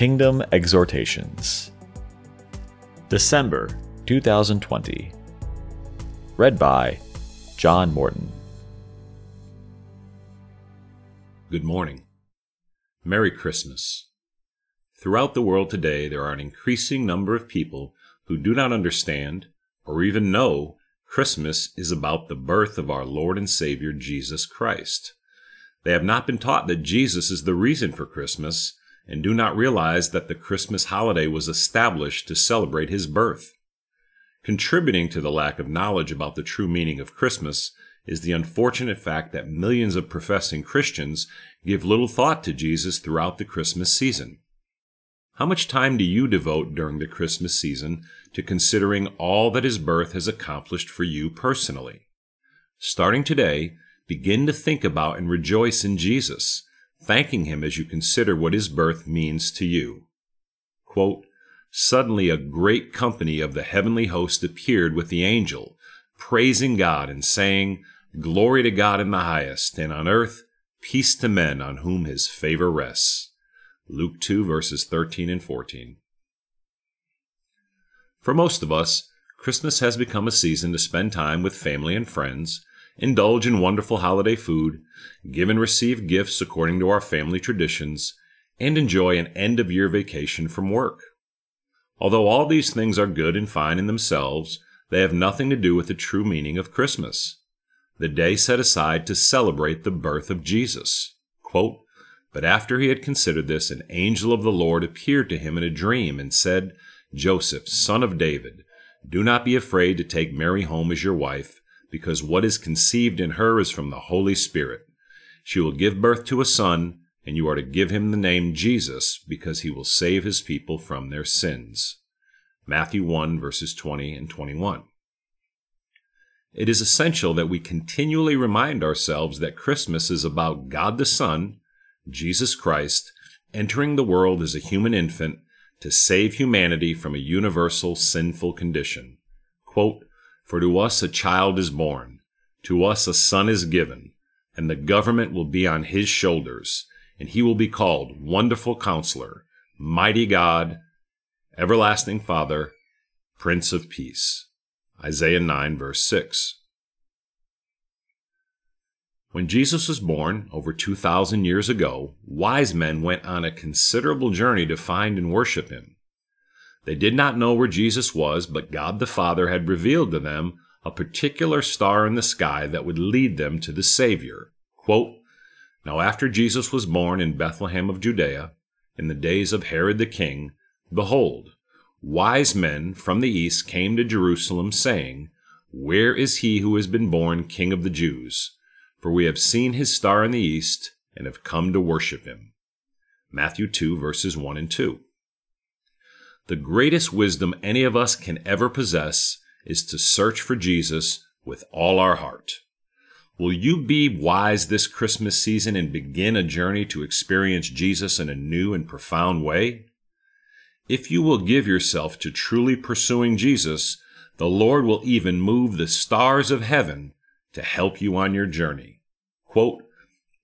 Kingdom Exhortations. December 2020. Read by John Morton. Good morning. Merry Christmas. Throughout the world today, there are an increasing number of people who do not understand or even know Christmas is about the birth of our Lord and Savior Jesus Christ. They have not been taught that Jesus is the reason for Christmas and do not realize that the Christmas holiday was established to celebrate his birth. Contributing to the lack of knowledge about the true meaning of Christmas is the unfortunate fact that millions of professing Christians give little thought to Jesus throughout the Christmas season. How much time do you devote during the Christmas season to considering all that his birth has accomplished for you personally? Starting today, begin to think about and rejoice in Jesus, thanking him as you consider what his birth means to you. Quote, Suddenly a great company of the heavenly host appeared with the angel, praising God and saying, Glory to God in the highest, and on earth peace to men on whom his favor rests. Luke 2, verses 13 and 14. For most of us, Christmas has become a season to spend time with family and friends, indulge in wonderful holiday food, give and receive gifts according to our family traditions, and enjoy an end of year vacation from work. Although all these things are good and fine in themselves, they have nothing to do with the true meaning of Christmas, the day set aside to celebrate the birth of Jesus. Quote, but after he had considered this, an angel of the Lord appeared to him in a dream and said, Joseph, son of David, do not be afraid to take Mary home as your wife because what is conceived in her is from the Holy Spirit. She will give birth to a son, and you are to give him the name Jesus, because he will save his people from their sins. Matthew 1, verses 20 and 21. It is essential that we continually remind ourselves that Christmas is about God the Son, Jesus Christ, entering the world as a human infant to save humanity from a universal sinful condition. Quote, for to us a child is born, to us a son is given, and the government will be on his shoulders, and he will be called Wonderful Counselor, Mighty God, Everlasting Father, Prince of Peace. Isaiah 9, verse 6. When Jesus was born over 2,000 years ago, wise men went on a considerable journey to find and worship him. They did not know where Jesus was, but God the Father had revealed to them a particular star in the sky that would lead them to the Savior. Quote, now, after Jesus was born in Bethlehem of Judea, in the days of Herod the king, behold, wise men from the east came to Jerusalem, saying, Where is he who has been born King of the Jews? For we have seen his star in the east, and have come to worship him. Matthew 2, verses 1 and 2. The greatest wisdom any of us can ever possess is to search for Jesus with all our heart. Will you be wise this Christmas season and begin a journey to experience Jesus in a new and profound way? If you will give yourself to truly pursuing Jesus, the Lord will even move the stars of heaven to help you on your journey. Quote,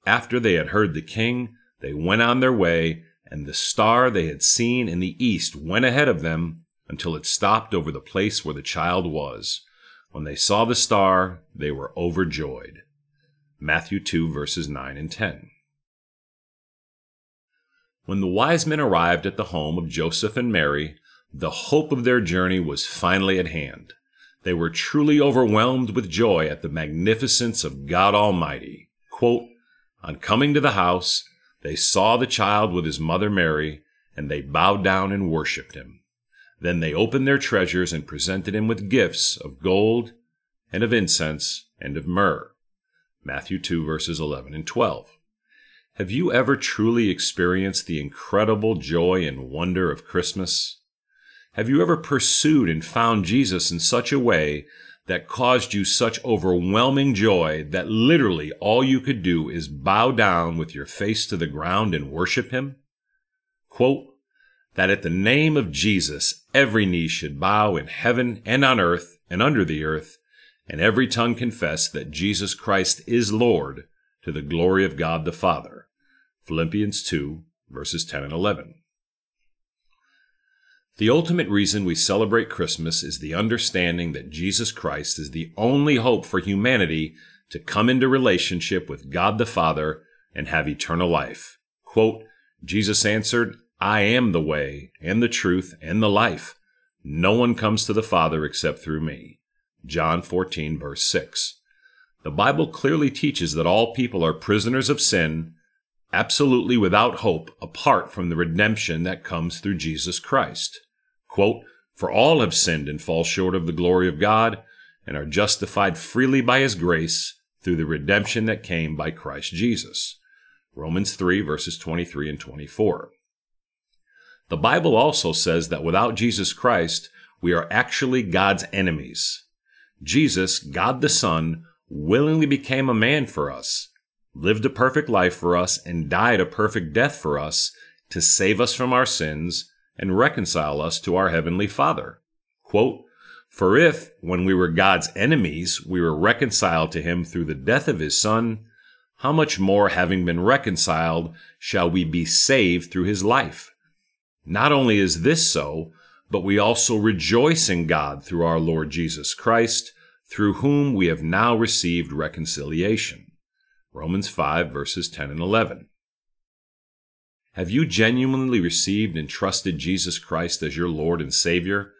After they had heard the king, they went on their way and the star they had seen in the east went ahead of them until it stopped over the place where the child was. When they saw the star, they were overjoyed. Matthew 2, verses 9 and 10. When the wise men arrived at the home of Joseph and Mary, the hope of their journey was finally at hand. They were truly overwhelmed with joy at the magnificence of God Almighty. Quote, On coming to the house, they saw the child with his mother Mary, and they bowed down and worshipped him. Then they opened their treasures and presented him with gifts of gold, and of incense, and of myrrh. Matthew 2, verses 11 and 12. Have you ever truly experienced the incredible joy and wonder of Christmas? Have you ever pursued and found Jesus in such a way that caused you such overwhelming joy that literally all you could do is bow down with your face to the ground and worship Him? Quote, that at the name of Jesus every knee should bow in heaven and on earth and under the earth, and every tongue confess that Jesus Christ is Lord to the glory of God the Father. Philippians 2, verses 10 and 11. The ultimate reason we celebrate Christmas is the understanding that Jesus Christ is the only hope for humanity to come into relationship with God the Father and have eternal life. Quote, Jesus answered, I am the way and the truth and the life. No one comes to the Father except through me. John 14, verse 6. The Bible clearly teaches that all people are prisoners of sin, absolutely without hope apart from the redemption that comes through Jesus Christ. Quote, For all have sinned and fall short of the glory of God, and are justified freely by his grace through the redemption that came by Christ Jesus. Romans 3, verses 23 and 24. The Bible also says that without Jesus Christ, we are actually God's enemies. Jesus, God the Son, willingly became a man for us, lived a perfect life for us, and died a perfect death for us to save us from our sins and reconcile us to our Heavenly Father. Quote, For if, when we were God's enemies, we were reconciled to Him through the death of His Son, how much more, having been reconciled, shall we be saved through His life? Not only is this so, but we also rejoice in God through our Lord Jesus Christ, through whom we have now received reconciliation. Romans 5, verses 10 and 11. Have you genuinely received and trusted Jesus Christ as your Lord and Savior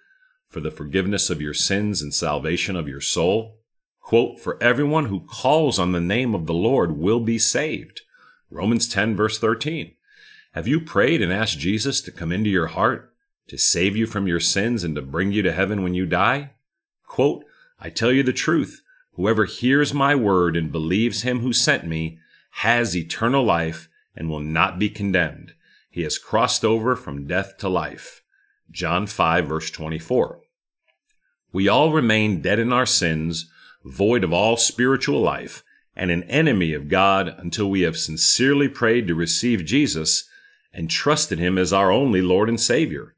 for the forgiveness of your sins and salvation of your soul? Quote, For everyone who calls on the name of the Lord will be saved. Romans 10, verse 13. Have you prayed and asked Jesus to come into your heart, to save you from your sins, and to bring you to heaven when you die? Quote, I tell you the truth. Whoever hears my word and believes him who sent me has eternal life and will not be condemned. He has crossed over from death to life. John 5, verse 24. We all remain dead in our sins, void of all spiritual life, and an enemy of God until we have sincerely prayed to receive Jesus and trusted Him as our only Lord and Savior.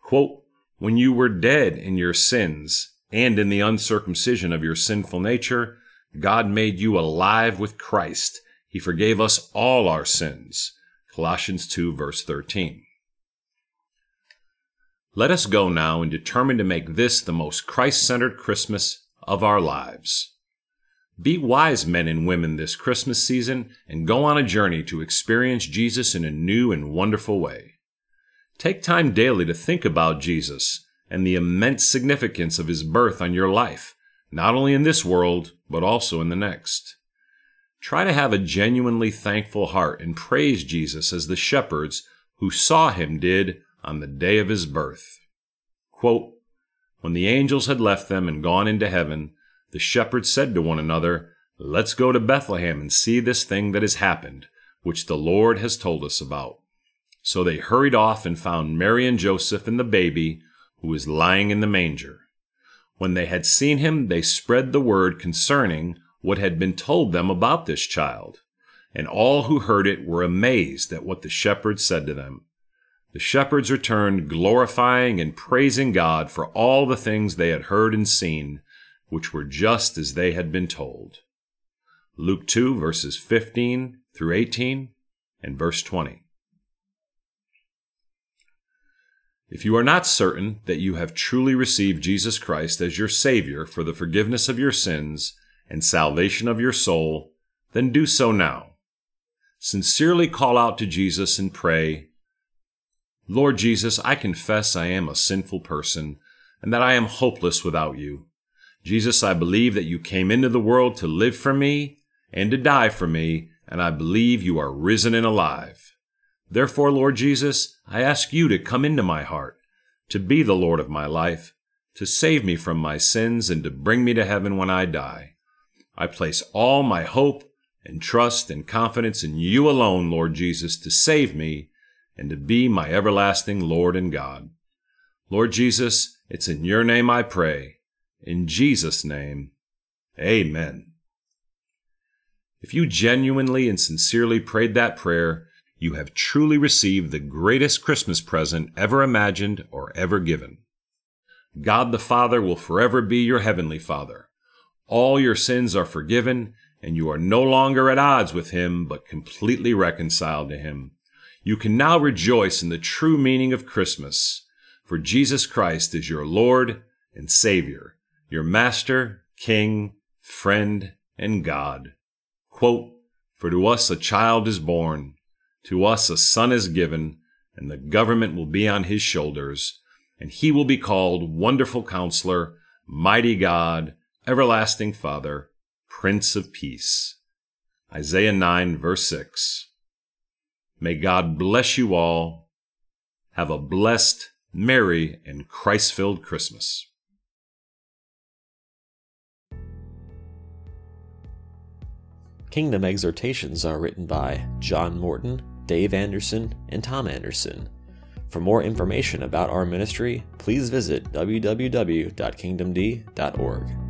Quote, when you were dead in your sins and in the uncircumcision of your sinful nature, God made you alive with Christ he forgave us all our sins. Colossians 2, verse 13. Let us go now and determine to make this the most Christ centered Christmas of our lives. Be wise men and women this Christmas season and go on a journey to experience Jesus in a new and wonderful way. Take time daily to think about Jesus and the immense significance of his birth on your life, not only in this world, but also in the next. Try to have a genuinely thankful heart and praise Jesus as the shepherds who saw him did on the day of his birth. Quote, when the angels had left them and gone into heaven, the shepherds said to one another, Let's go to Bethlehem and see this thing that has happened, which the Lord has told us about. So they hurried off and found Mary and Joseph and the baby, who was lying in the manger. When they had seen him, they spread the word concerning what had been told them about this child. And all who heard it were amazed at what the shepherds said to them. The shepherds returned, glorifying and praising God for all the things they had heard and seen, which were just as they had been told. Luke 2, verses 15 through 18, and verse 20. If you are not certain that you have truly received Jesus Christ as your Savior for the forgiveness of your sins, and salvation of your soul, then do so now. Sincerely call out to Jesus and pray, Lord Jesus, I confess I am a sinful person and that I am hopeless without you. Jesus, I believe that you came into the world to live for me and to die for me, and I believe you are risen and alive. Therefore, Lord Jesus, I ask you to come into my heart, to be the Lord of my life, to save me from my sins, and to bring me to heaven when I die. I place all my hope and trust and confidence in you alone, Lord Jesus, to save me and to be my everlasting Lord and God. Lord Jesus, it's in your name I pray. In Jesus' name, amen. If you genuinely and sincerely prayed that prayer, you have truly received the greatest Christmas present ever imagined or ever given. God the Father will forever be your heavenly Father. All your sins are forgiven, and you are no longer at odds with Him, but completely reconciled to Him. You can now rejoice in the true meaning of Christmas, for Jesus Christ is your Lord and Savior, your Master, King, Friend, and God. Quote, For to us a child is born, to us a son is given, and the government will be on his shoulders, and he will be called Wonderful Counselor, Mighty God, Everlasting Father, Prince of Peace. Isaiah 9, verse 6. May God bless you all. Have a blessed, merry, and Christ filled Christmas. Kingdom exhortations are written by John Morton, Dave Anderson, and Tom Anderson. For more information about our ministry, please visit www.kingdomd.org.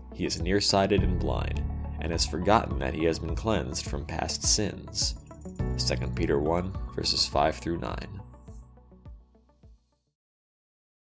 he is nearsighted and blind, and has forgotten that he has been cleansed from past sins. 2 Peter 1, verses 5 through 9.